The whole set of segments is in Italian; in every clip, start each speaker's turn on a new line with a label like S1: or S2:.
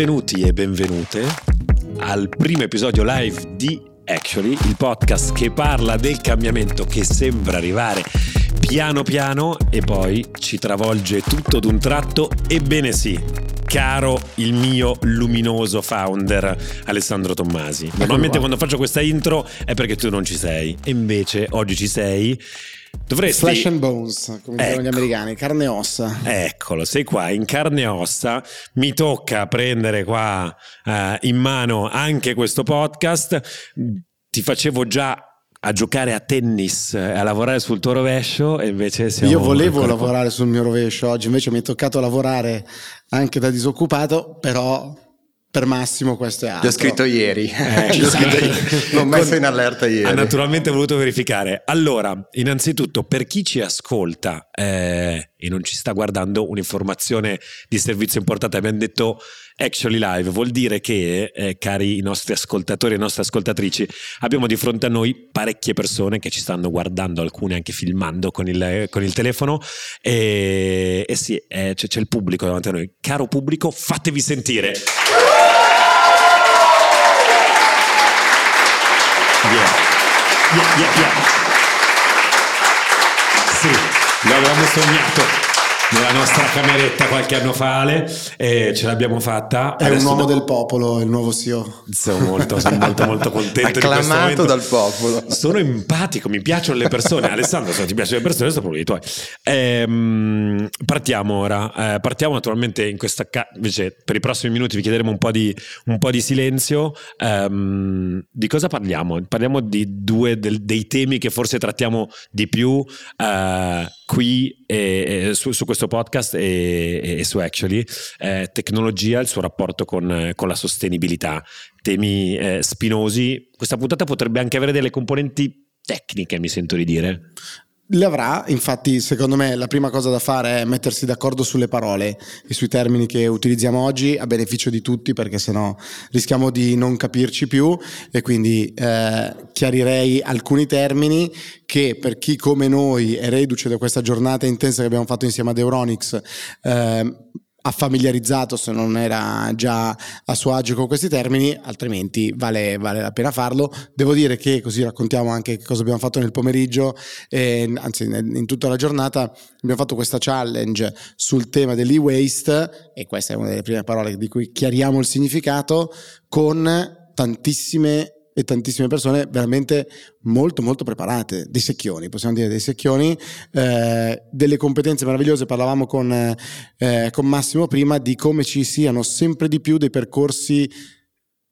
S1: Benvenuti e benvenute al primo episodio live di Actually, il podcast che parla del cambiamento che sembra arrivare piano piano e poi ci travolge tutto d'un tratto. Ebbene sì, caro il mio luminoso founder Alessandro Tommasi. Normalmente quando faccio questa intro è perché tu non ci sei, e invece oggi ci sei. Dovresti...
S2: Flesh and bones, come ecco. dicono gli ecco. americani, carne e ossa.
S1: Eccolo, sei qua in carne e ossa. Mi tocca prendere qua uh, in mano anche questo podcast. Ti facevo già a giocare a tennis, a lavorare sul tuo rovescio e invece siamo...
S2: Io volevo lavorare qua. sul mio rovescio, oggi invece mi è toccato lavorare anche da disoccupato, però per Massimo questo è altro.
S3: L'ho scritto ieri, eh, L'ho scritto ieri. l'ho messo in allerta ieri.
S1: Ha naturalmente voluto verificare. Allora, innanzitutto, per chi ci ascolta eh, e non ci sta guardando, un'informazione di servizio importante, abbiamo detto Actually Live, vuol dire che, eh, cari i nostri ascoltatori e nostre ascoltatrici, abbiamo di fronte a noi parecchie persone che ci stanno guardando, alcune anche filmando con il, con il telefono e, e sì, eh, c'è, c'è il pubblico davanti a noi. Caro pubblico, fatevi sentire. yeah, yeah, yeah. Sí, lo habíamos soñado. Nella nostra cameretta qualche anno fa Ale e ce l'abbiamo fatta.
S2: È Adesso un uomo da... del popolo, il nuovo CEO.
S1: Sono molto, sono molto, molto contento
S3: Acclamato dal popolo.
S1: Sono empatico, mi piacciono le persone. Alessandro, se ti piacciono le persone, sono proprio i tuoi. Ehm, partiamo ora. Eh, partiamo naturalmente in questa... Ca- invece per i prossimi minuti vi chiederemo un po' di, un po di silenzio. Ehm, di cosa parliamo? Parliamo di due del, dei temi che forse trattiamo di più eh, qui e, e su, su, questo podcast e, e su Actually, eh, tecnologia, il suo rapporto con, con la sostenibilità, temi eh, spinosi. Questa puntata potrebbe anche avere delle componenti tecniche, mi sento di dire.
S2: Le avrà, infatti secondo me la prima cosa da fare è mettersi d'accordo sulle parole e sui termini che utilizziamo oggi a beneficio di tutti perché sennò rischiamo di non capirci più. E quindi eh, chiarirei alcuni termini che per chi come noi è reduce da questa giornata intensa che abbiamo fatto insieme ad Euronics eh, ha familiarizzato se non era già a suo agio con questi termini, altrimenti vale, vale, la pena farlo. Devo dire che così raccontiamo anche cosa abbiamo fatto nel pomeriggio, eh, anzi in tutta la giornata abbiamo fatto questa challenge sul tema dell'e-waste e questa è una delle prime parole di cui chiariamo il significato con tantissime e tantissime persone veramente molto molto preparate, dei secchioni, possiamo dire dei secchioni, eh, delle competenze meravigliose, parlavamo con, eh, con Massimo prima di come ci siano sempre di più dei percorsi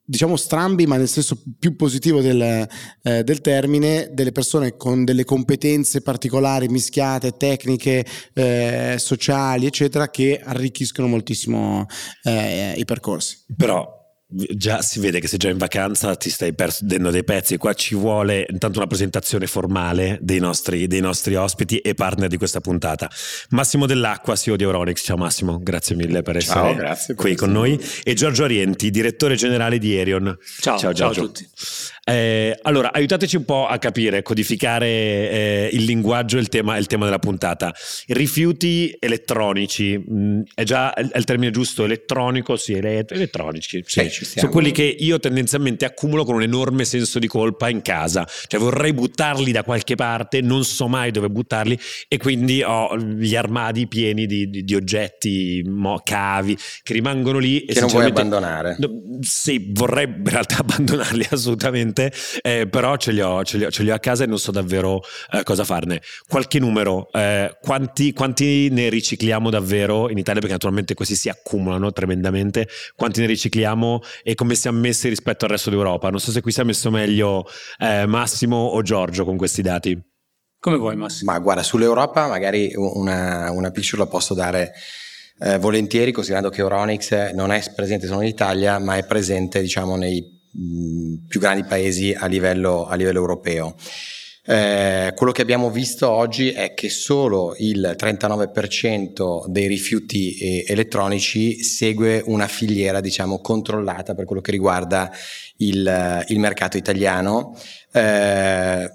S2: diciamo strambi, ma nel senso più positivo del, eh, del, termine, delle persone con delle competenze particolari, mischiate, tecniche, eh, sociali, eccetera, che arricchiscono moltissimo eh, i percorsi.
S1: Però già si vede che sei già in vacanza, ti stai perdendo dei pezzi. Qua ci vuole intanto una presentazione formale dei nostri, dei nostri ospiti e partner di questa puntata. Massimo Dell'Acqua, CEO di Euronics. Ciao Massimo, grazie mille per essere
S3: ciao,
S1: qui con noi. E Giorgio Arienti, direttore generale di Erion.
S4: Ciao, ciao, ciao a tutti.
S1: Eh, allora, aiutateci un po' a capire, codificare eh, il linguaggio e il tema, il tema, della puntata. Rifiuti elettronici, mh, mm, è già è il termine giusto? Elettronico? Sì, elettronici. Sì. Sì, sono quelli che io tendenzialmente accumulo con un enorme senso di colpa in casa. Cioè vorrei buttarli da qualche parte, non so mai dove buttarli e quindi ho gli armadi pieni di, di, di oggetti, mo, cavi, che rimangono lì.
S3: Che non vuoi abbandonare.
S1: No, sì, vorrei in realtà abbandonarli assolutamente niente, eh, però ce li, ho, ce, li ho, ce li, ho, a casa e non so davvero eh, cosa farne. Qualche numero, eh, quanti, quanti, ne ricicliamo davvero in Italia? Perché naturalmente questi si accumulano tremendamente. Quanti ne ricicliamo e come siamo messi rispetto al resto d'Europa? Non so se qui si è messo meglio eh, Massimo o Giorgio con questi dati.
S4: Come vuoi Massimo?
S3: Ma guarda, sull'Europa magari una, una picture la posso dare eh, volentieri, considerando che Euronics non è presente solo in Italia, ma è presente diciamo nei più grandi paesi a livello, a livello europeo. Eh, quello che abbiamo visto oggi è che solo il 39% dei rifiuti eh, elettronici segue una filiera diciamo controllata per quello che riguarda il, il mercato italiano. Eh,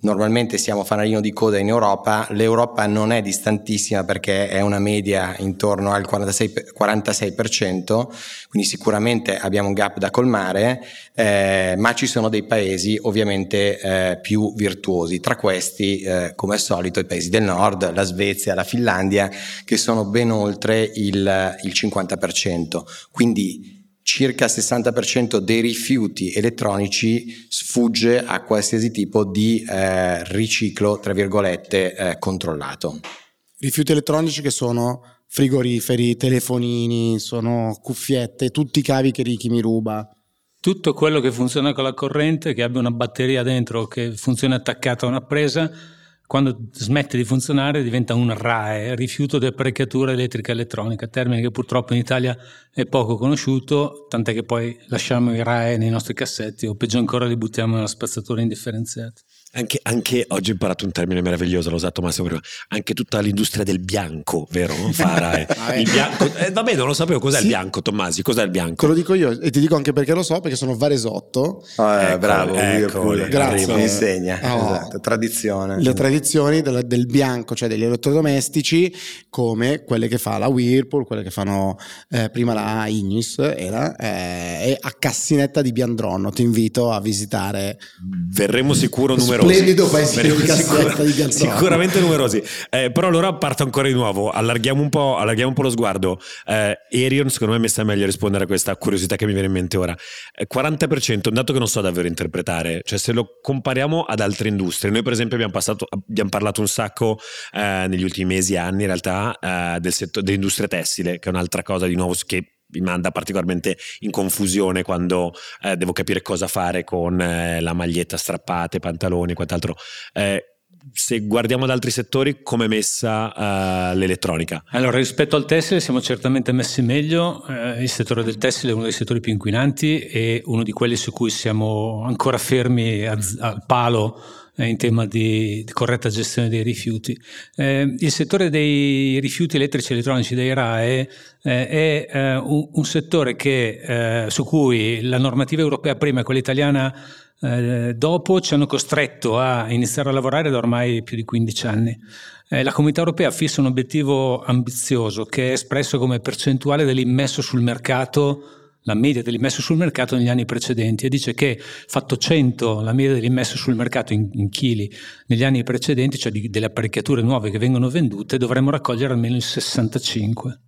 S3: normalmente siamo fanalino di coda in Europa, l'Europa non è distantissima perché è una media intorno al 46, 46% quindi sicuramente abbiamo un gap da colmare, eh, ma ci sono dei paesi ovviamente eh, più virtuosi, tra questi eh, come al solito i paesi del nord, la Svezia, la Finlandia, che sono ben oltre il, il 50%. Quindi circa il 60% dei rifiuti elettronici sfugge a qualsiasi tipo di eh, riciclo, tra virgolette, eh, controllato.
S2: Rifiuti elettronici che sono frigoriferi, telefonini, sono cuffiette, tutti i cavi che Ricky mi ruba.
S4: Tutto quello che funziona con la corrente, che abbia una batteria dentro, che funziona attaccata a una presa, quando smette di funzionare diventa un RAE, rifiuto di apparecchiatura elettrica elettronica, termine che purtroppo in Italia è poco conosciuto, tant'è che poi lasciamo i RAE nei nostri cassetti o peggio ancora li buttiamo nella spazzatura indifferenziata.
S1: Anche, anche, oggi ho imparato un termine meraviglioso, l'ho usato Massimo prima. Anche tutta l'industria del bianco, vero? Fara, eh. il bianco, eh, vabbè, non lo sapevo cos'è sì. il bianco, Tommasi. Cos'è il bianco?
S2: Te lo dico io e ti dico anche perché lo so, perché sono Varesotto.
S3: Eh, ecco, bravo,
S1: ecco,
S3: grazie. Mi insegna. Oh, esatto, tradizione.
S2: Le tradizioni del, del, bianco, cioè degli elettrodomestici, come quelle che fa la Whirlpool, quelle che fanno eh, prima la Ignis, era, eh, e a Cassinetta di Biandronno. Ti invito a visitare.
S1: Verremo sicuro numerosi
S2: splendido paesino di cassetta di Piazzale.
S1: Sicuramente numerosi. Eh, però allora parto ancora di nuovo, allarghiamo un po', allarghiamo un po lo sguardo. Eh, Erion, secondo me, mi sta meglio rispondere a questa curiosità che mi viene in mente ora. Eh, 40% un dato che non so davvero interpretare, cioè se lo compariamo ad altre industrie, noi per esempio abbiamo, passato, abbiamo parlato un sacco eh, negli ultimi mesi e anni in realtà eh, del settore, dell'industria tessile, che è un'altra cosa di nuovo che mi manda particolarmente in confusione quando eh, devo capire cosa fare con eh, la maglietta strappata, i pantaloni e quant'altro. Eh, se guardiamo ad altri settori, come è messa uh, l'elettronica?
S4: Allora, rispetto al tessile siamo certamente messi meglio. Uh, il settore del tessile è uno dei settori più inquinanti e uno di quelli su cui siamo ancora fermi al palo eh, in tema di, di, corretta gestione dei rifiuti. Eh, il settore dei rifiuti elettrici e elettronici dei RAE eh, è eh, un, un, settore che, eh, su cui la normativa europea prima e quella italiana eh, dopo ci hanno costretto a iniziare a lavorare da ormai più di 15 anni. la Comunità europea fissa un obiettivo ambizioso che è espresso come percentuale dell'immesso sul mercato la media dell'immesso sul mercato negli anni precedenti e dice che fatto 100 la media dell'immesso sul mercato in, in chili negli anni precedenti, cioè di, delle apparecchiature nuove che vengono vendute, dovremmo raccogliere almeno il 65.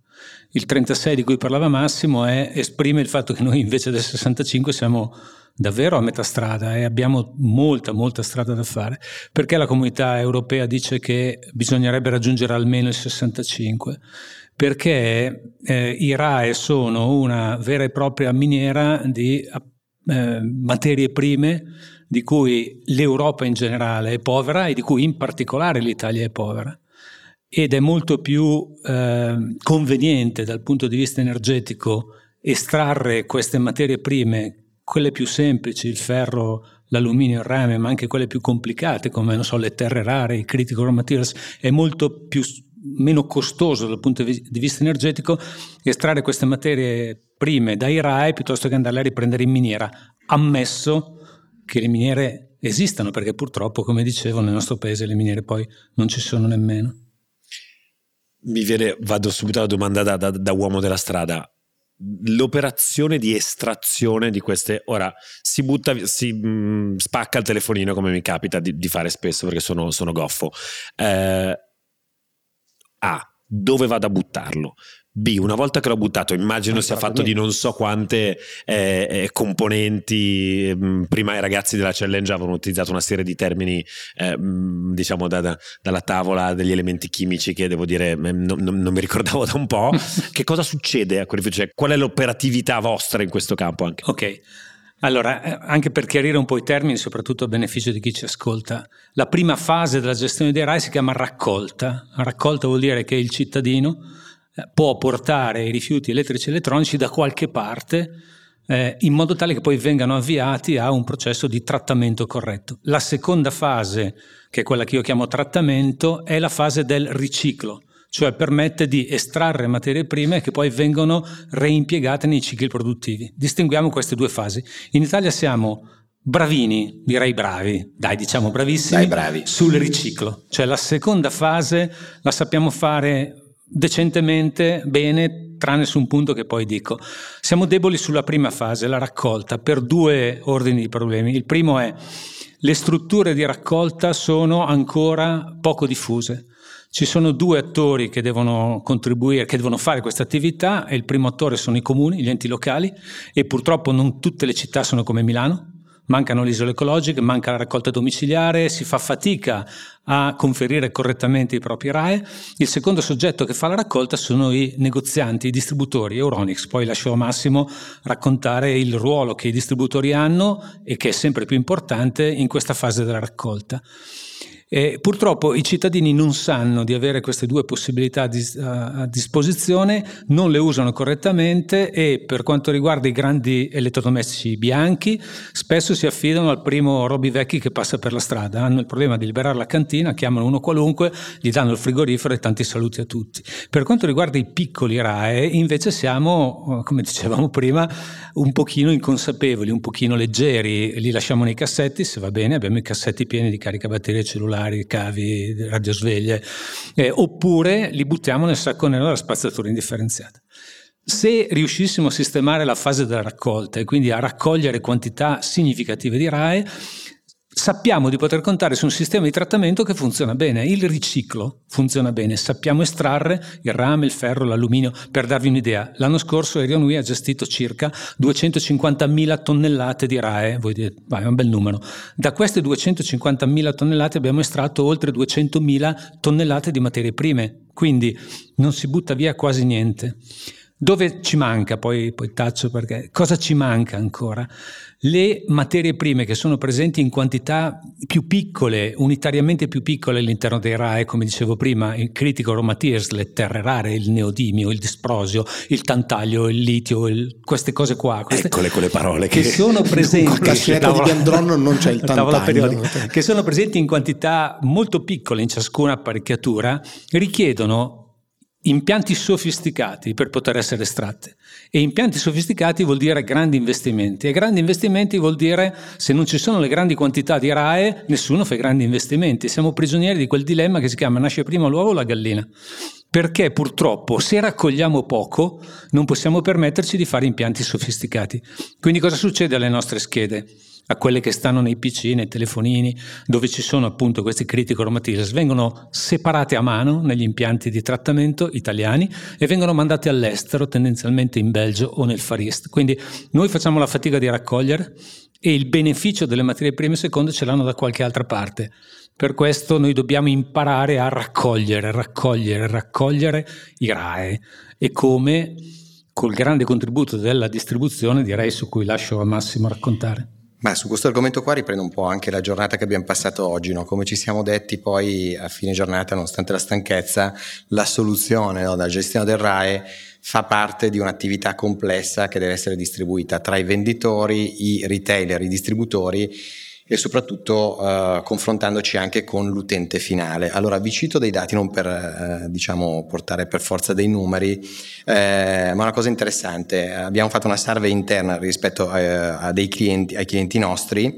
S4: Il 36 di cui parlava Massimo è, esprime il fatto che noi invece del 65 siamo davvero a metà strada e abbiamo molta, molta strada da fare, perché la comunità europea dice che bisognerebbe raggiungere almeno il 65 perché eh, i RAE sono una vera e propria miniera di eh, materie prime di cui l'Europa in generale è povera e di cui in particolare l'Italia è povera. Ed è molto più eh, conveniente dal punto di vista energetico estrarre queste materie prime, quelle più semplici, il ferro, l'alluminio, il rame, ma anche quelle più complicate come so, le terre rare, i critical raw materials, è molto più meno costoso dal punto di vista energetico estrarre queste materie prime dai RAE piuttosto che andarle a riprendere in miniera, ammesso che le miniere esistano, perché purtroppo, come dicevo, nel nostro paese le miniere poi non ci sono nemmeno.
S1: Mi viene, vado subito alla domanda da, da, da uomo della strada l'operazione di estrazione di queste ora si butta si mh, mm, spacca il telefonino come mi capita di, di fare spesso perché sono, sono goffo eh, a. Dove vado a buttarlo? B, una volta che l'ho buttato, immagino sia fatto di non so quante eh, eh, componenti. Mm, prima i ragazzi della challenge avevano utilizzato una serie di termini, eh, mm, diciamo, da, da, dalla tavola degli elementi chimici che devo dire mm, non, non, non mi ricordavo da un po'. che cosa succede a quelli? Cioè, qual è l'operatività vostra in questo campo? Anche?
S4: Ok. Allora, eh, anche per chiarire un po' i termini, soprattutto a beneficio di chi ci ascolta, la prima fase della gestione dei RAI si chiama raccolta. Raccolta vuol dire che il cittadino eh, può portare i rifiuti elettrici e elettronici da qualche parte eh, in modo tale che poi vengano avviati a un processo di trattamento corretto. La seconda fase, che è quella che io chiamo trattamento, è la fase del riciclo cioè permette di estrarre materie prime che poi vengono reimpiegate nei cicli produttivi. Distinguiamo queste due fasi. In Italia siamo bravini, direi bravi, dai diciamo bravissimi,
S3: dai, bravi.
S4: sul riciclo. Cioè la seconda fase la sappiamo fare decentemente, bene, tranne su un punto che poi dico. Siamo deboli sulla prima fase, la raccolta, per due ordini di problemi. Il primo è le strutture di raccolta sono ancora poco diffuse. Ci sono due attori che devono contribuire, che devono fare questa attività il primo attore sono i comuni, gli enti locali e purtroppo non tutte le città sono come Milano mancano le isole ecologiche, manca la raccolta domiciliare, si fa fatica a conferire correttamente i propri RAE. Il secondo soggetto che fa la raccolta sono i negozianti, i distributori, Euronix. Poi lascio a Massimo raccontare il ruolo che i distributori hanno e che è sempre più importante in questa fase della raccolta. Eh, purtroppo i cittadini non sanno di avere queste due possibilità a, disposizione, non le usano correttamente e per quanto riguarda i grandi elettrodomestici bianchi, spesso si affidano al primo Roby Vecchi che passa per la strada, hanno il problema di liberare la cantina, chiamano uno qualunque, gli danno il frigorifero e tanti saluti a tutti. Per quanto riguarda i piccoli RAE, invece siamo, come dicevamo prima, un pochino inconsapevoli, un pochino leggeri, li lasciamo nei cassetti, se va bene, abbiamo i cassetti pieni di caricabatterie cellulari cellulari, cavi, radiosveglie, eh, oppure li buttiamo nel sacco nero della spazzatura indifferenziata. Se riuscissimo a sistemare la fase della raccolta e quindi a raccogliere quantità significative di RAE, sappiamo di poter contare su un sistema di trattamento che funziona bene. Il riciclo funziona bene, sappiamo estrarre il rame, il ferro, l'alluminio. Per darvi un'idea, l'anno scorso Erionui ha gestito circa 250.000 tonnellate di RAE, voi dite, vai, è un bel numero. Da queste 250.000 tonnellate abbiamo estratto oltre 200.000 tonnellate di materie prime, quindi non si butta via quasi niente. Dove ci manca, poi, poi taccio perché, cosa ci manca ancora? Le materie prime che sono presenti in quantità più piccole, unitariamente più piccole all'interno dei RAE, come dicevo prima, il critico raw materials, le terre rare, il neodimio, il disprosio, il tantaglio, il litio, il, queste cose qua. Queste,
S1: Eccole quelle parole che,
S4: che sono presenti.
S2: La scelta di Gendron non c'è il tantaglio.
S4: Che sono presenti in quantità molto piccole in ciascuna apparecchiatura, richiedono impianti sofisticati per poter essere estratte. E impianti sofisticati vuol dire grandi investimenti. E grandi investimenti vuol dire se non ci sono le grandi quantità di RAE, nessuno fa grandi investimenti. Siamo prigionieri di quel dilemma che si chiama nasce prima l'uovo o la gallina. Perché purtroppo se raccogliamo poco non possiamo permetterci di fare impianti sofisticati. Quindi cosa succede alle nostre schede? a quelle che stanno nei PC, nei telefonini, dove ci sono appunto questi critical materials, vengono separate a mano negli impianti di trattamento italiani e vengono mandate all'estero, tendenzialmente in Belgio o nel Far East. Quindi noi facciamo la fatica di raccogliere e il beneficio delle materie prime seconde ce l'hanno da qualche altra parte. Per questo noi dobbiamo imparare a raccogliere, raccogliere, raccogliere i RAE e come col grande contributo della distribuzione direi su cui lascio a Massimo raccontare.
S3: Ma su questo argomento qua riprendo un po' anche la giornata che abbiamo passato oggi, no? come ci siamo detti poi a fine giornata, nonostante la stanchezza, la soluzione no, della gestione del RAE fa parte di un'attività complessa che deve essere distribuita tra i venditori, i retailer, i distributori e soprattutto uh, confrontandoci anche con l'utente finale. Allora vi cito dei dati non per uh, diciamo portare per forza dei numeri, eh, ma una cosa interessante, abbiamo fatto una survey interna rispetto eh, a dei clienti, ai clienti nostri.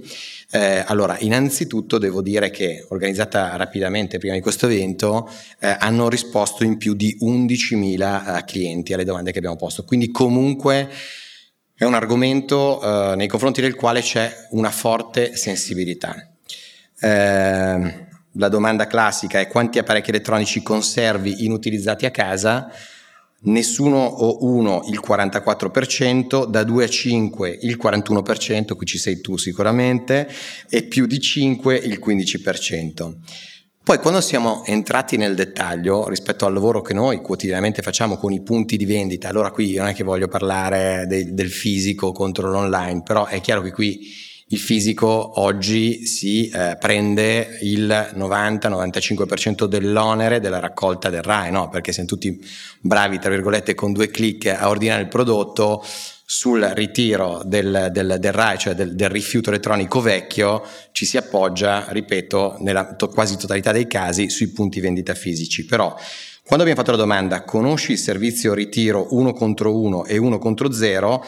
S3: Eh, allora, innanzitutto devo dire che organizzata rapidamente prima di questo evento eh, hanno risposto in più di 11.000 clienti alle domande che abbiamo posto, quindi comunque è un argomento eh, nei confronti del quale c'è una forte sensibilità. Eh, la domanda classica è quanti apparecchi elettronici conservi inutilizzati a casa? Nessuno o uno il 44%, da 2 a 5 il 41%, qui ci sei tu sicuramente, e più di 5 il 15%. Poi quando siamo entrati nel dettaglio rispetto al lavoro che noi quotidianamente facciamo con i punti di vendita, allora qui non è che voglio parlare de- del fisico contro l'online, però è chiaro che qui il fisico oggi si eh, prende il 90-95% dell'onere della raccolta del RAE, no? perché siamo tutti bravi, tra virgolette, con due clic a ordinare il prodotto, sul ritiro del, del, del RAI, cioè del, del, rifiuto elettronico vecchio, ci si appoggia, ripeto, nella to- quasi totalità dei casi sui punti vendita fisici. Però quando abbiamo fatto la domanda, conosci il servizio ritiro uno contro uno e uno contro zero?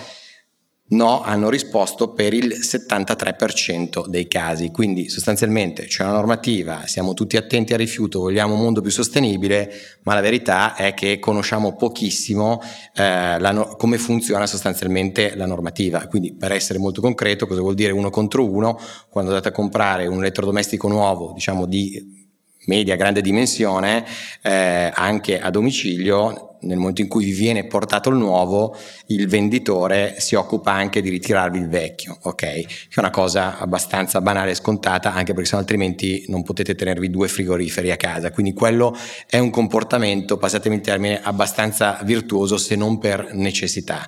S3: No, hanno risposto per il 73% dei casi. Quindi sostanzialmente c'è una normativa, siamo tutti attenti al rifiuto, vogliamo un mondo più sostenibile, ma la verità è che conosciamo pochissimo eh, no- come funziona sostanzialmente la normativa. Quindi per essere molto concreto, cosa vuol dire uno contro uno? Quando andate a comprare un elettrodomestico nuovo, diciamo di media, grande dimensione, eh, anche a domicilio, nel momento in cui vi viene portato il nuovo, il venditore si occupa anche di ritirarvi il vecchio, ok? Che è una cosa abbastanza banale e scontata, anche perché se altrimenti non potete tenervi due frigoriferi a casa. Quindi quello è un comportamento, passatemi il termine, abbastanza virtuoso se non per necessità.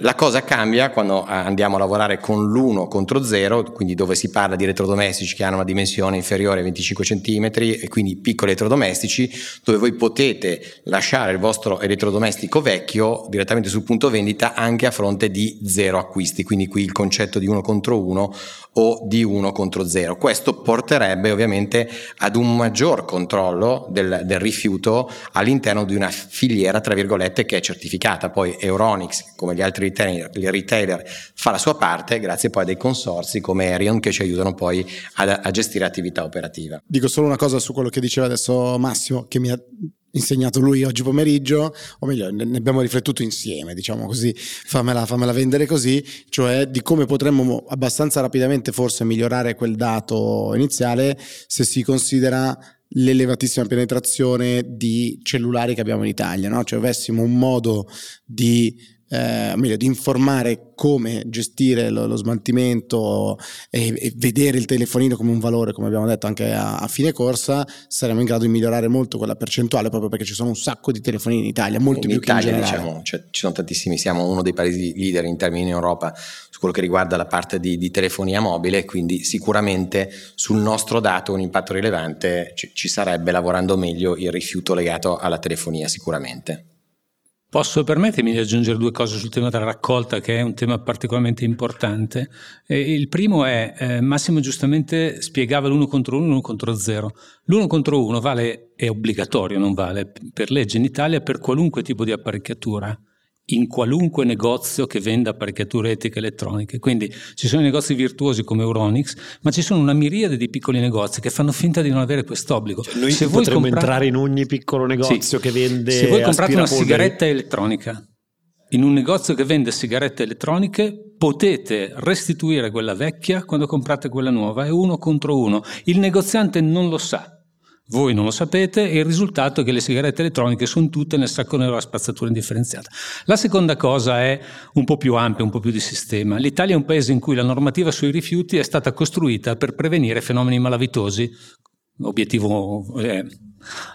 S3: La cosa cambia quando eh, andiamo a lavorare con l'1 contro 0, quindi dove si parla di elettrodomestici che hanno una dimensione inferiore ai 25 cm e quindi piccoli elettrodomestici, dove voi potete lasciare il vostro elettrodomestico vecchio direttamente sul punto vendita anche a fronte di zero acquisti, quindi qui il concetto di 1 contro 1 o di 1 contro 0. Questo porterebbe ovviamente ad un maggior controllo del, del rifiuto all'interno di una filiera, tra virgolette, che è certificata. Poi Euronics, come gli altri retailer, il retailer fa la sua parte grazie poi a dei consorsi come Arion che ci aiutano poi a, a gestire attività operativa.
S2: Dico solo una cosa su quello che diceva adesso Massimo, che mi ha insegnato lui oggi pomeriggio, o meglio, ne abbiamo riflettuto insieme, diciamo così, fammela, fammela, vendere così, cioè di come potremmo abbastanza rapidamente forse migliorare quel dato iniziale se si considera l'elevatissima penetrazione di cellulari che abbiamo in Italia, no? cioè avessimo un modo di eh, meglio, di informare come gestire lo, lo smaltimento e, e, vedere il telefonino come un valore, come abbiamo detto anche a, a, fine corsa, saremo in grado di migliorare molto quella percentuale proprio perché ci sono un sacco di telefonini in Italia, molti in più Italia, che in generale.
S3: Diciamo, cioè, ci sono tantissimi, siamo uno dei paesi leader in termini in Europa su quello che riguarda la parte di, di telefonia mobile, quindi sicuramente sul nostro dato un impatto rilevante ci, ci sarebbe lavorando meglio il rifiuto legato alla telefonia sicuramente.
S4: Posso permettermi di aggiungere due cose sul tema della raccolta, che è un tema particolarmente importante. Il primo è, eh, Massimo giustamente spiegava l'uno contro uno l'uno contro zero. L'uno contro uno vale, è obbligatorio, non vale per legge in Italia per qualunque tipo di apparecchiatura in qualunque negozio che venda apparecchiature etiche elettroniche. Quindi ci sono negozi virtuosi come Euronix, ma ci sono una miriade di piccoli negozi che fanno finta di non avere quest'obbligo.
S1: Cioè, noi se potremmo compra... entrare in ogni piccolo negozio sì. che vende
S4: Se voi comprate una sigaretta elettronica in un negozio che vende sigarette elettroniche potete restituire quella vecchia quando comprate quella nuova, è uno contro uno. Il negoziante non lo sa, voi non lo sapete e il risultato è che le sigarette elettroniche sono tutte nel sacco nero a spazzatura indifferenziata. La seconda cosa è un po' più ampia, un po' più di sistema. L'Italia è un paese in cui la normativa sui rifiuti è stata costruita per prevenire fenomeni malavitosi, obiettivo eh,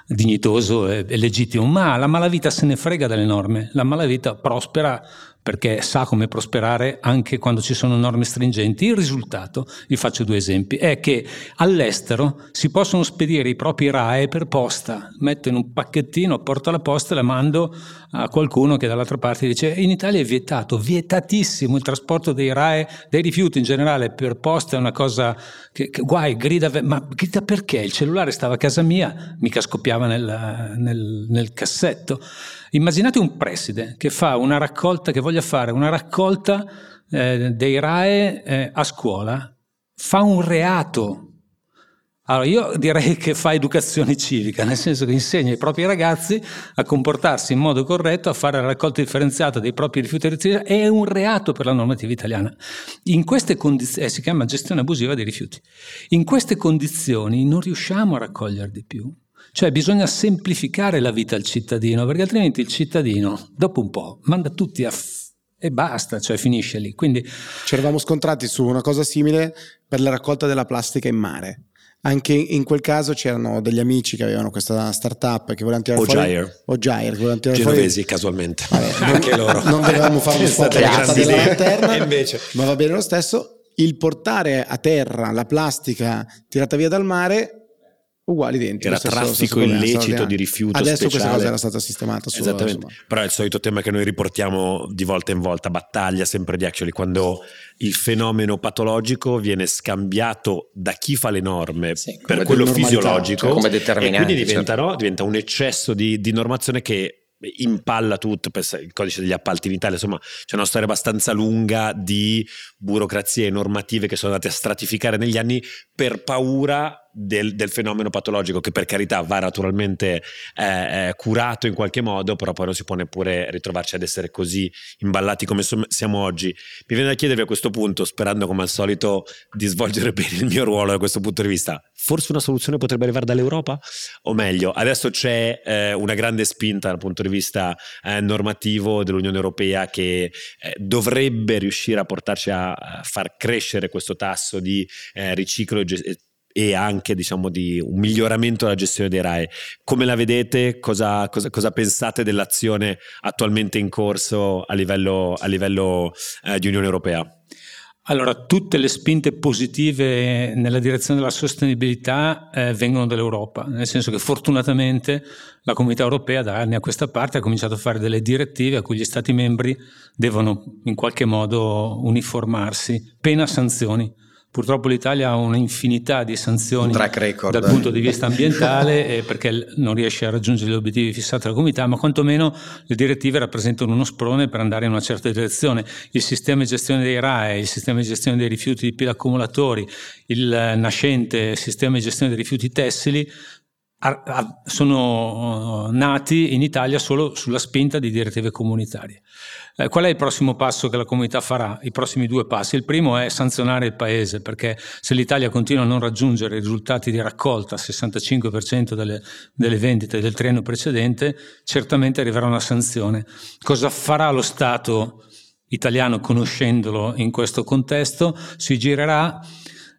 S4: dignitoso e legittimo, ma la malavita se ne frega dalle norme, la malavita prospera perché sa come prosperare anche quando ci sono norme stringenti. Il risultato, vi faccio due esempi, è che all'estero si possono spedire i propri RAE per posta, metto in un pacchettino, porto alla posta e la mando a qualcuno che dall'altra parte dice in Italia è vietato, vietatissimo il trasporto dei RAE, dei rifiuti in generale per posta è una cosa che, che guai, grida, ma grida perché? Il cellulare stava a casa mia, mica scoppiava nel, nel, nel cassetto. Immaginate un preside che fa una raccolta, che voglia fare una raccolta eh, dei RAE eh, a scuola, fa un reato. Allora io direi che fa educazione civica, nel senso che insegna ai propri ragazzi a comportarsi in modo corretto, a fare la raccolta differenziata dei propri rifiuti elettrici, è un reato per la normativa italiana. In queste condizioni, eh, si chiama gestione abusiva dei rifiuti, in queste condizioni non riusciamo a raccogliere di più. Cioè bisogna semplificare la vita al cittadino, perché altrimenti il cittadino, dopo un po', manda tutti a... F- e basta, cioè finisce lì. Quindi...
S2: Ci eravamo scontrati su una cosa simile per la raccolta della plastica in mare. Anche in quel caso c'erano degli amici che avevano questa startup che volevano tirare
S1: Ogier.
S2: fuori Ogier, che volevano tirare
S1: Genovesi
S2: fuori...
S1: casualmente
S2: Vabbè, Anche loro Non dovevamo fare uno spot della lanterna invece. Ma va bene lo stesso Il portare a terra la plastica tirata via dal mare uguali identici.
S1: Era stesso, traffico stesso illecito di rifiuto
S2: Adesso
S1: speciale.
S2: questa cosa era stata sistemata. Su,
S1: Esattamente. Insomma. Però è il solito tema che noi riportiamo di volta in volta, battaglia sempre di actually, quando il fenomeno patologico viene scambiato da chi fa le norme sì, per quello fisiologico
S3: cioè come
S1: e quindi diventa,
S3: certo.
S1: no, diventa un eccesso di, di normazione che impalla tutto, il codice degli appalti in Italia, insomma c'è una storia abbastanza lunga di burocrazie normative che sono andate a stratificare negli anni per paura del, del, fenomeno patologico che per carità va naturalmente eh, eh, curato in qualche modo, però poi non si può neppure ritrovarci ad essere così imballati come siamo oggi. Mi viene da chiedervi a questo punto, sperando come al solito di svolgere bene il mio ruolo da questo punto di vista, forse una soluzione potrebbe arrivare dall'Europa? O meglio, adesso c'è eh, una grande spinta dal punto di vista eh, normativo dell'Unione Europea che eh, dovrebbe riuscire a portarci a, a, far crescere questo tasso di eh, riciclo e gestione e anche diciamo di un miglioramento della gestione dei RAE. Come la vedete? Cosa, cosa, cosa pensate dell'azione attualmente in corso a livello, a livello eh, di Unione Europea?
S4: Allora, tutte le spinte positive nella direzione della sostenibilità eh, vengono dall'Europa, nel senso che fortunatamente la comunità europea da anni a questa parte ha cominciato a fare delle direttive a cui gli Stati membri devono in qualche modo uniformarsi, pena sanzioni. Purtroppo l'Italia ha un'infinità di sanzioni dal punto di vista ambientale eh, perché non riesce a raggiungere gli obiettivi fissati dalla comunità, ma quantomeno le direttive rappresentano uno sprone per andare in una certa direzione. Il sistema di gestione dei RAE, il sistema di gestione dei rifiuti di pile accumulatori, il nascente sistema di gestione dei rifiuti tessili sono nati in Italia solo sulla spinta di direttive comunitarie. Eh, qual è il prossimo passo che la comunità farà? I prossimi due passi. Il primo è sanzionare il paese, perché se l'Italia continua a non raggiungere i risultati di raccolta, 65% delle, delle vendite del triennio precedente, certamente arriverà una sanzione. Cosa farà lo Stato italiano conoscendolo in questo contesto? Si girerà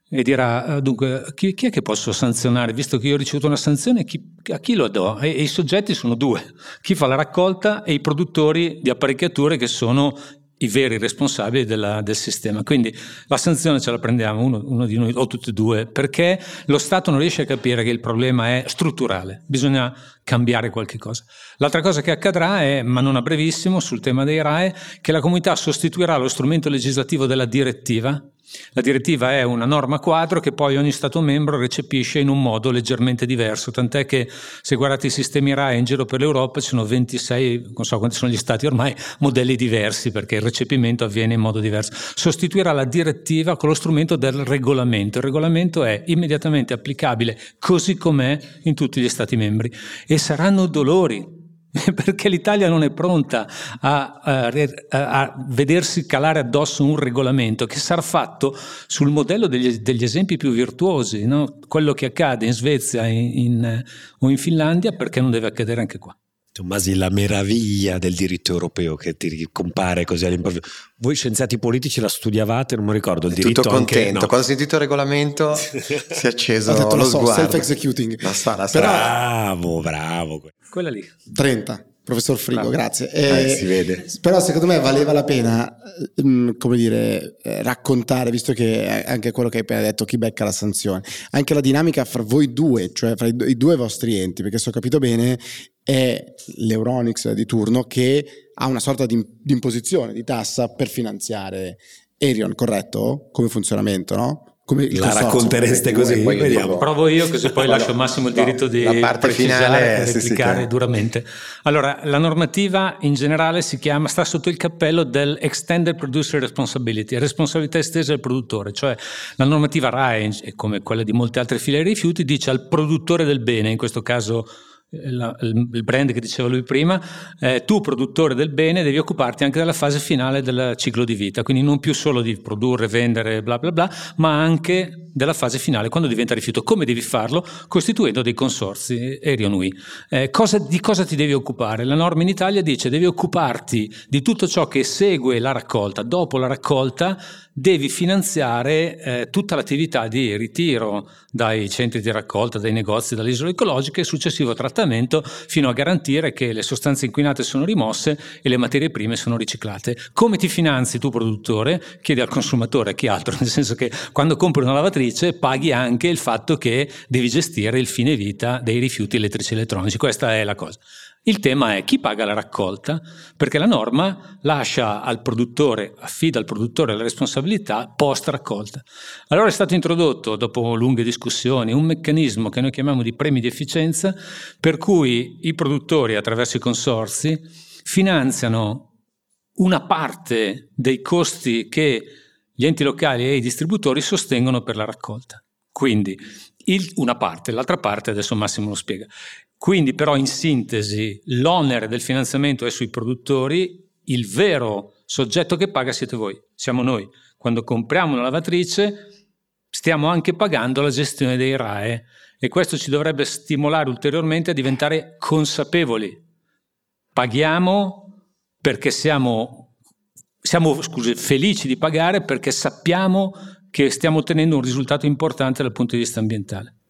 S4: e dirà ah, dunque chi, chi, è che posso sanzionare visto che io ho ricevuto una sanzione chi, a chi lo do? E, e, i soggetti sono due, chi fa la raccolta e i produttori di apparecchiature che sono i veri responsabili della, del sistema. Quindi la sanzione ce la prendiamo uno, uno, di noi o tutti e due perché lo Stato non riesce a capire che il problema è strutturale, bisogna cambiare qualche cosa. L'altra cosa che accadrà è, ma non a brevissimo, sul tema dei RAE, che la comunità sostituirà lo strumento legislativo della direttiva la direttiva è una norma quadro che poi ogni Stato membro recepisce in un modo leggermente diverso, tant'è che se guardate i sistemi RAE in giro per l'Europa ci sono 26, non so quanti sono gli Stati ormai, modelli diversi perché il recepimento avviene in modo diverso. Sostituirà la direttiva con lo strumento del regolamento. Il regolamento è immediatamente applicabile così com'è in tutti gli Stati membri e saranno dolori perché l'Italia non è pronta a, a, a, vedersi calare addosso un regolamento che sarà fatto sul modello degli, degli esempi più virtuosi, no? quello che accade in Svezia in, in, o in Finlandia, perché non deve accadere anche qua.
S1: Tommasi, la meraviglia del diritto europeo che ti compare così all'improvviso. Voi scienziati politici la studiavate, non mi ricordo il è diritto
S3: tutto contento.
S1: Anche, no.
S3: Quando ho sentito il regolamento si è acceso ha detto,
S2: lo
S3: so,
S2: self-executing.
S3: La sa, la
S1: sa. Bravo, bravo.
S4: Quella lì.
S2: 30. Professor Frigo, Bravo. grazie.
S3: Eh, eh, si vede.
S2: Però secondo me valeva la pena, mm, come dire, eh, raccontare, visto che anche quello che hai appena detto, chi becca la sanzione, anche la dinamica fra voi due, cioè fra i, i due vostri enti, perché se ho capito bene è l'Euronix di turno che ha una sorta di, di imposizione, di tassa per finanziare Erion, corretto? Come funzionamento, no?
S1: Come la raccontereste così?
S4: Vediamo. Provo io così poi lascio Massimo il diritto no, di
S3: la parte finale
S4: e replicare sì, duramente. Allora, la normativa in generale si chiama, sta sotto il cappello del Extended Producer Responsibility, responsabilità estesa del produttore, cioè la normativa RAE, come quella di molte altre filiere rifiuti, dice al produttore del bene, in questo caso la, il brand che diceva lui prima, eh, tu produttore del bene devi occuparti anche della fase finale del ciclo di vita, quindi non più solo di produrre, vendere, bla bla bla, ma anche della fase finale, quando diventa rifiuto. Come devi farlo? Costituendo dei consorzi, Erionui. Eh, di cosa ti devi occupare? La norma in Italia dice devi occuparti di tutto ciò che segue la raccolta. Dopo la raccolta devi finanziare eh, tutta l'attività di ritiro dai centri di raccolta, dai negozi, dalle isole ecologiche e successivo trattamento fino a garantire che le sostanze inquinate sono rimosse e le materie prime sono riciclate. Come ti finanzi tu produttore? Chiedi al consumatore, chi altro, nel senso che quando compri una lavatrice paghi anche il fatto che devi gestire il fine vita dei rifiuti elettrici e elettronici. Questa è la cosa. Il tema è chi paga la raccolta, perché la norma lascia al produttore, affida al produttore la responsabilità post raccolta. Allora è stato introdotto, dopo lunghe discussioni, un meccanismo che noi chiamiamo di premi di efficienza, per cui i produttori, attraverso i consorzi, finanziano una parte dei costi che gli enti locali e i distributori sostengono per la raccolta. Quindi il, una parte, l'altra parte adesso Massimo lo spiega. Quindi però in sintesi l'onere del finanziamento è sui produttori, il vero soggetto che paga siete voi, siamo noi. Quando compriamo una lavatrice stiamo anche pagando la gestione dei RAE e questo ci dovrebbe stimolare ulteriormente a diventare consapevoli. Paghiamo perché siamo, siamo scusi, felici di pagare perché sappiamo che stiamo ottenendo un risultato importante dal punto di vista ambientale.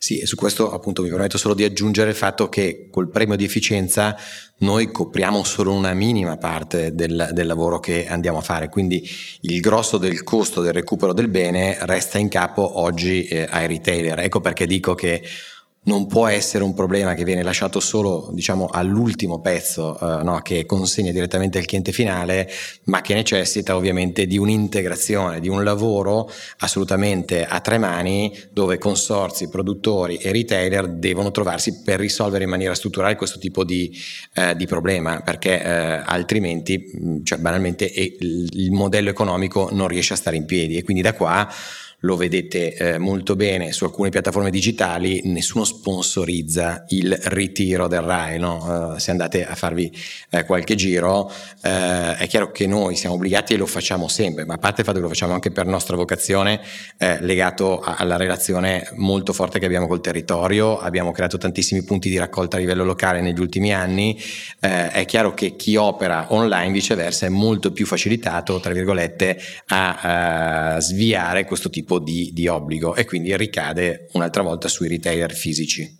S3: Sì, e su questo appunto mi permetto solo di aggiungere il fatto che col premio di efficienza noi copriamo solo una minima parte del, del, lavoro che andiamo a fare, quindi il grosso del costo del recupero del bene resta in capo oggi eh, ai retailer. Ecco perché dico che non può essere un problema che viene lasciato solo diciamo, all'ultimo pezzo eh, no, che consegna direttamente al cliente finale, ma che necessita ovviamente di un'integrazione, di un lavoro assolutamente a tre mani dove consorzi, produttori e retailer devono trovarsi per risolvere in maniera strutturale questo tipo di, eh, di problema, perché eh, altrimenti cioè, banalmente il modello economico non riesce a stare in piedi. E quindi da qua lo vedete eh, molto bene su alcune piattaforme digitali, nessuno sponsorizza il ritiro del RAI, no? uh, se andate a farvi eh, qualche giro uh, è chiaro che noi siamo obbligati e lo facciamo sempre, ma a parte il fatto che lo facciamo anche per nostra vocazione legato a, alla relazione molto forte che abbiamo col territorio, abbiamo creato tantissimi punti di raccolta a livello locale negli ultimi anni, è chiaro che chi opera online viceversa è molto più facilitato, tra virgolette, a uh, sviare questo tipo tipo di, di obbligo e quindi ricade un'altra volta sui retailer fisici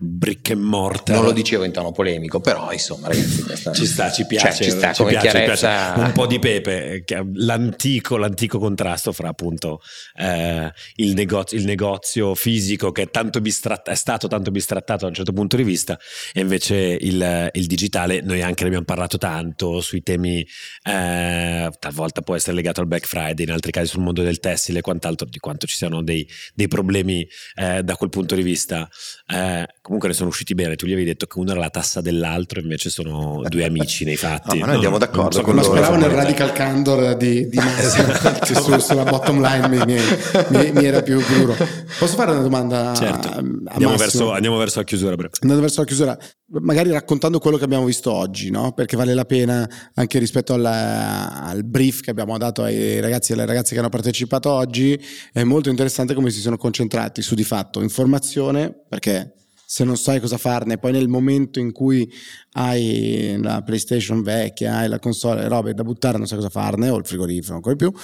S1: brick and mortar.
S3: Non lo dicevo in tono polemico, però insomma, ragazzi,
S1: questa... ci sta, ci piace, cioè, ci sta ci piace, chiarezza... piace, un po' di pepe, l'antico, l'antico contrasto fra appunto eh, il, negozio, il, negozio, fisico che è, tanto bistratt- è stato tanto bistrattato da un certo punto di vista e invece il, il digitale, noi anche ne abbiamo parlato tanto sui temi, eh, talvolta può essere legato al Black Friday, in altri casi sul mondo del tessile e quant'altro, di quanto ci siano dei, dei problemi eh, da quel punto di vista eh, comunque ne sono usciti bene. Tu gli avevi detto che uno era la tassa dell'altro, invece sono due amici nei fatti.
S3: No, ma noi andiamo d'accordo. So
S2: con lo speravo nel radical candor di, di Massimo, su, sulla bottom line mi, mi, mi, mi, era più duro. Posso fare una domanda?
S1: Certo. A, a andiamo, verso, andiamo, verso, la chiusura.
S2: Andando verso la chiusura, magari raccontando quello che abbiamo visto oggi, no? perché vale la pena anche rispetto alla, al brief che abbiamo dato ai ragazzi e alle ragazze che hanno partecipato oggi. È molto interessante come si sono concentrati su di fatto informazione, perché se non sai cosa farne, poi nel momento in cui hai la PlayStation vecchia, hai la console, robe da buttare, non sai cosa farne, o il frigorifero, ancora di più,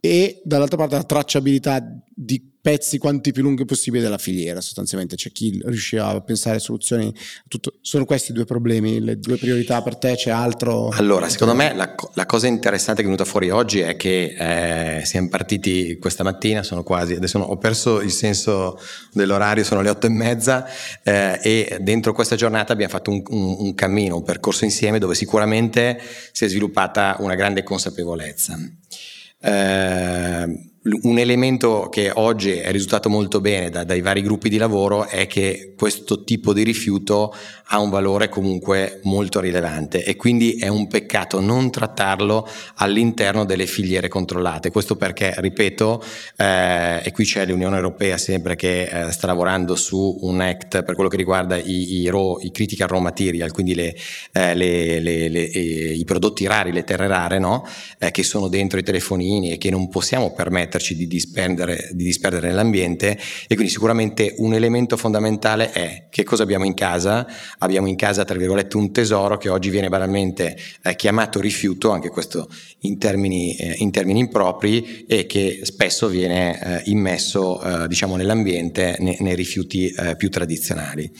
S2: e dall'altra parte la tracciabilità di pezzi quanti più lunghi possibile della filiera sostanzialmente c'è chi riusciva a pensare soluzioni tutto. sono questi due problemi le due priorità per te c'è altro
S3: allora secondo me la, la cosa interessante che è venuta fuori oggi è che eh, siamo partiti questa mattina sono quasi adesso ho perso il senso dell'orario sono le otto e mezza eh, e dentro questa giornata abbiamo fatto un, un, un cammino un percorso insieme dove sicuramente si è sviluppata una grande consapevolezza eh, un elemento che oggi è risultato molto bene da, dai vari gruppi di lavoro è che questo tipo di rifiuto ha un valore comunque molto rilevante e quindi è un peccato non trattarlo all'interno delle filiere controllate. Questo perché, ripeto, eh, e qui c'è l'Unione Europea sempre che eh, sta lavorando su un act per quello che riguarda i, i, raw, i critical raw material, quindi le, eh, le, le, i prodotti rari, le terre rare, no? Eh, che sono dentro i telefonini e che non possiamo permettere permetterci di disperdere, di disperdere nell'ambiente e quindi sicuramente un elemento fondamentale è che cosa abbiamo in casa? Abbiamo in casa tra virgolette un tesoro che oggi viene banalmente eh, chiamato rifiuto, anche questo in termini, eh, in termini, impropri e che spesso viene eh, immesso eh, diciamo nell'ambiente nei, nei rifiuti eh, più tradizionali.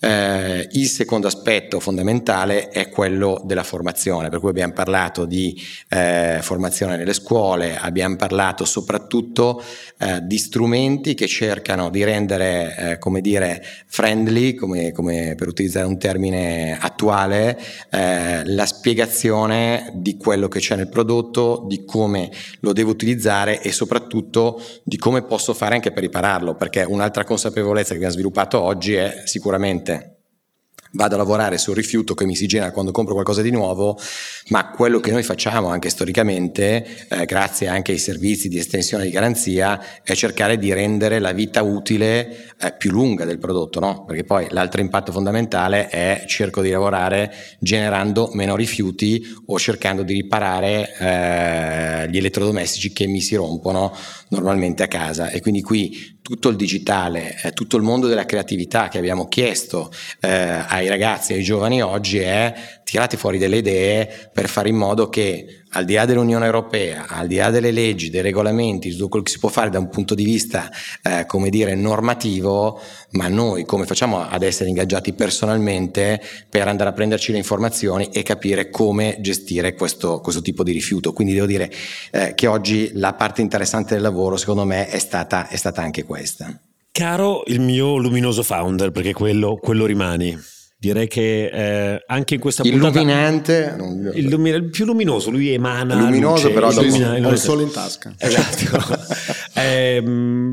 S3: Eh, il secondo aspetto fondamentale è quello della formazione, per cui abbiamo parlato di eh, formazione nelle scuole, abbiamo parlato soprattutto eh, di strumenti che cercano di rendere, eh, come dire, friendly, come, come, per utilizzare un termine attuale, eh, la spiegazione di quello che c'è nel prodotto, di come lo devo utilizzare e soprattutto di come posso fare anche per ripararlo, perché un'altra consapevolezza che abbiamo sviluppato oggi è sicuramente vado a lavorare sul rifiuto che mi si genera quando compro qualcosa di nuovo, ma quello che noi facciamo anche storicamente, eh, grazie anche ai servizi di estensione di garanzia, è cercare di rendere la vita utile eh, più lunga del prodotto, no? Perché poi l'altro impatto fondamentale è cerco di lavorare generando meno rifiuti o cercando di riparare eh, gli elettrodomestici che mi si rompono normalmente a casa. E quindi qui tutto il digitale, eh, tutto il mondo della creatività che abbiamo chiesto eh, ai ragazzi, ai giovani oggi è tirate fuori delle idee per fare in modo che al di là dell'Unione Europea, al di là delle leggi, dei regolamenti, tutto quello che si può fare da un punto di vista, eh, come dire, normativo, ma noi come facciamo ad essere ingaggiati personalmente per andare a prenderci le informazioni e capire come gestire questo, questo tipo di rifiuto. Quindi devo dire eh, che oggi la parte interessante del lavoro, secondo me, è stata, è stata anche questa.
S1: Caro il mio luminoso founder, perché quello, quello rimani Direi che eh, anche in questa
S3: Illuminante,
S1: puntata... Illumina, il più luminoso, lui emana
S2: Luminoso
S1: luce,
S2: però
S1: illumina,
S2: il sole in tasca.
S1: Esatto. eh,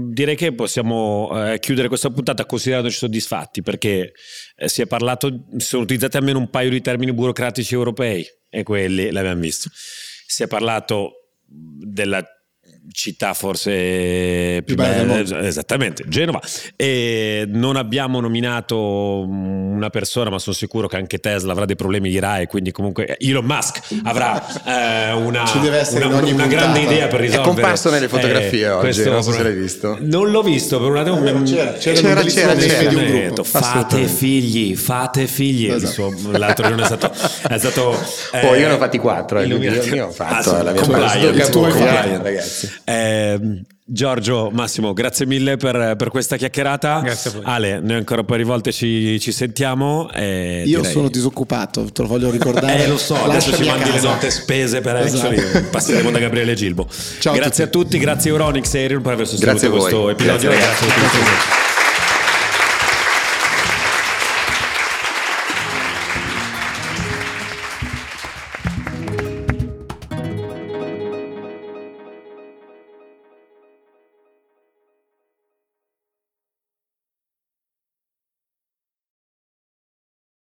S1: direi che possiamo eh, chiudere questa puntata considerandoci soddisfatti perché eh, si è parlato, si sono utilizzati almeno un paio di termini burocratici europei e quelli l'abbiamo visto. Si è parlato della città forse più, più bella, bella esattamente Genova. E non abbiamo nominato una persona ma sono sicuro che anche Tesla avrà dei problemi di RAI quindi comunque Elon Musk avrà eh, una, una, una grande idea per risolvere
S3: è comparso nelle fotografie eh, oggi non so se l'hai visto.
S1: Non l'ho visto per un attimo
S2: c'era c'era, c'era, c'era, c'era
S1: di un gruppo. fate figli fate figli esatto. l'altro giorno è stato, è stato
S3: eh, oh io ne ho fatti quattro eh, io ho fatto la mia
S1: ragazzi eh, Giorgio, Massimo, grazie mille per, per, questa chiacchierata.
S4: Grazie a voi.
S1: Ale, noi ancora un po' di volte ci, ci sentiamo.
S2: Io direi... sono disoccupato, te lo voglio ricordare.
S1: eh, lo so, adesso ci mandi le note spese per esatto. Action. Passeremo da Gabriele Gilbo. Ciao grazie a tutti, a tutti grazie Euronix e Ariel per aver sostenuto questo episodio.
S3: Grazie, grazie. grazie a tutti.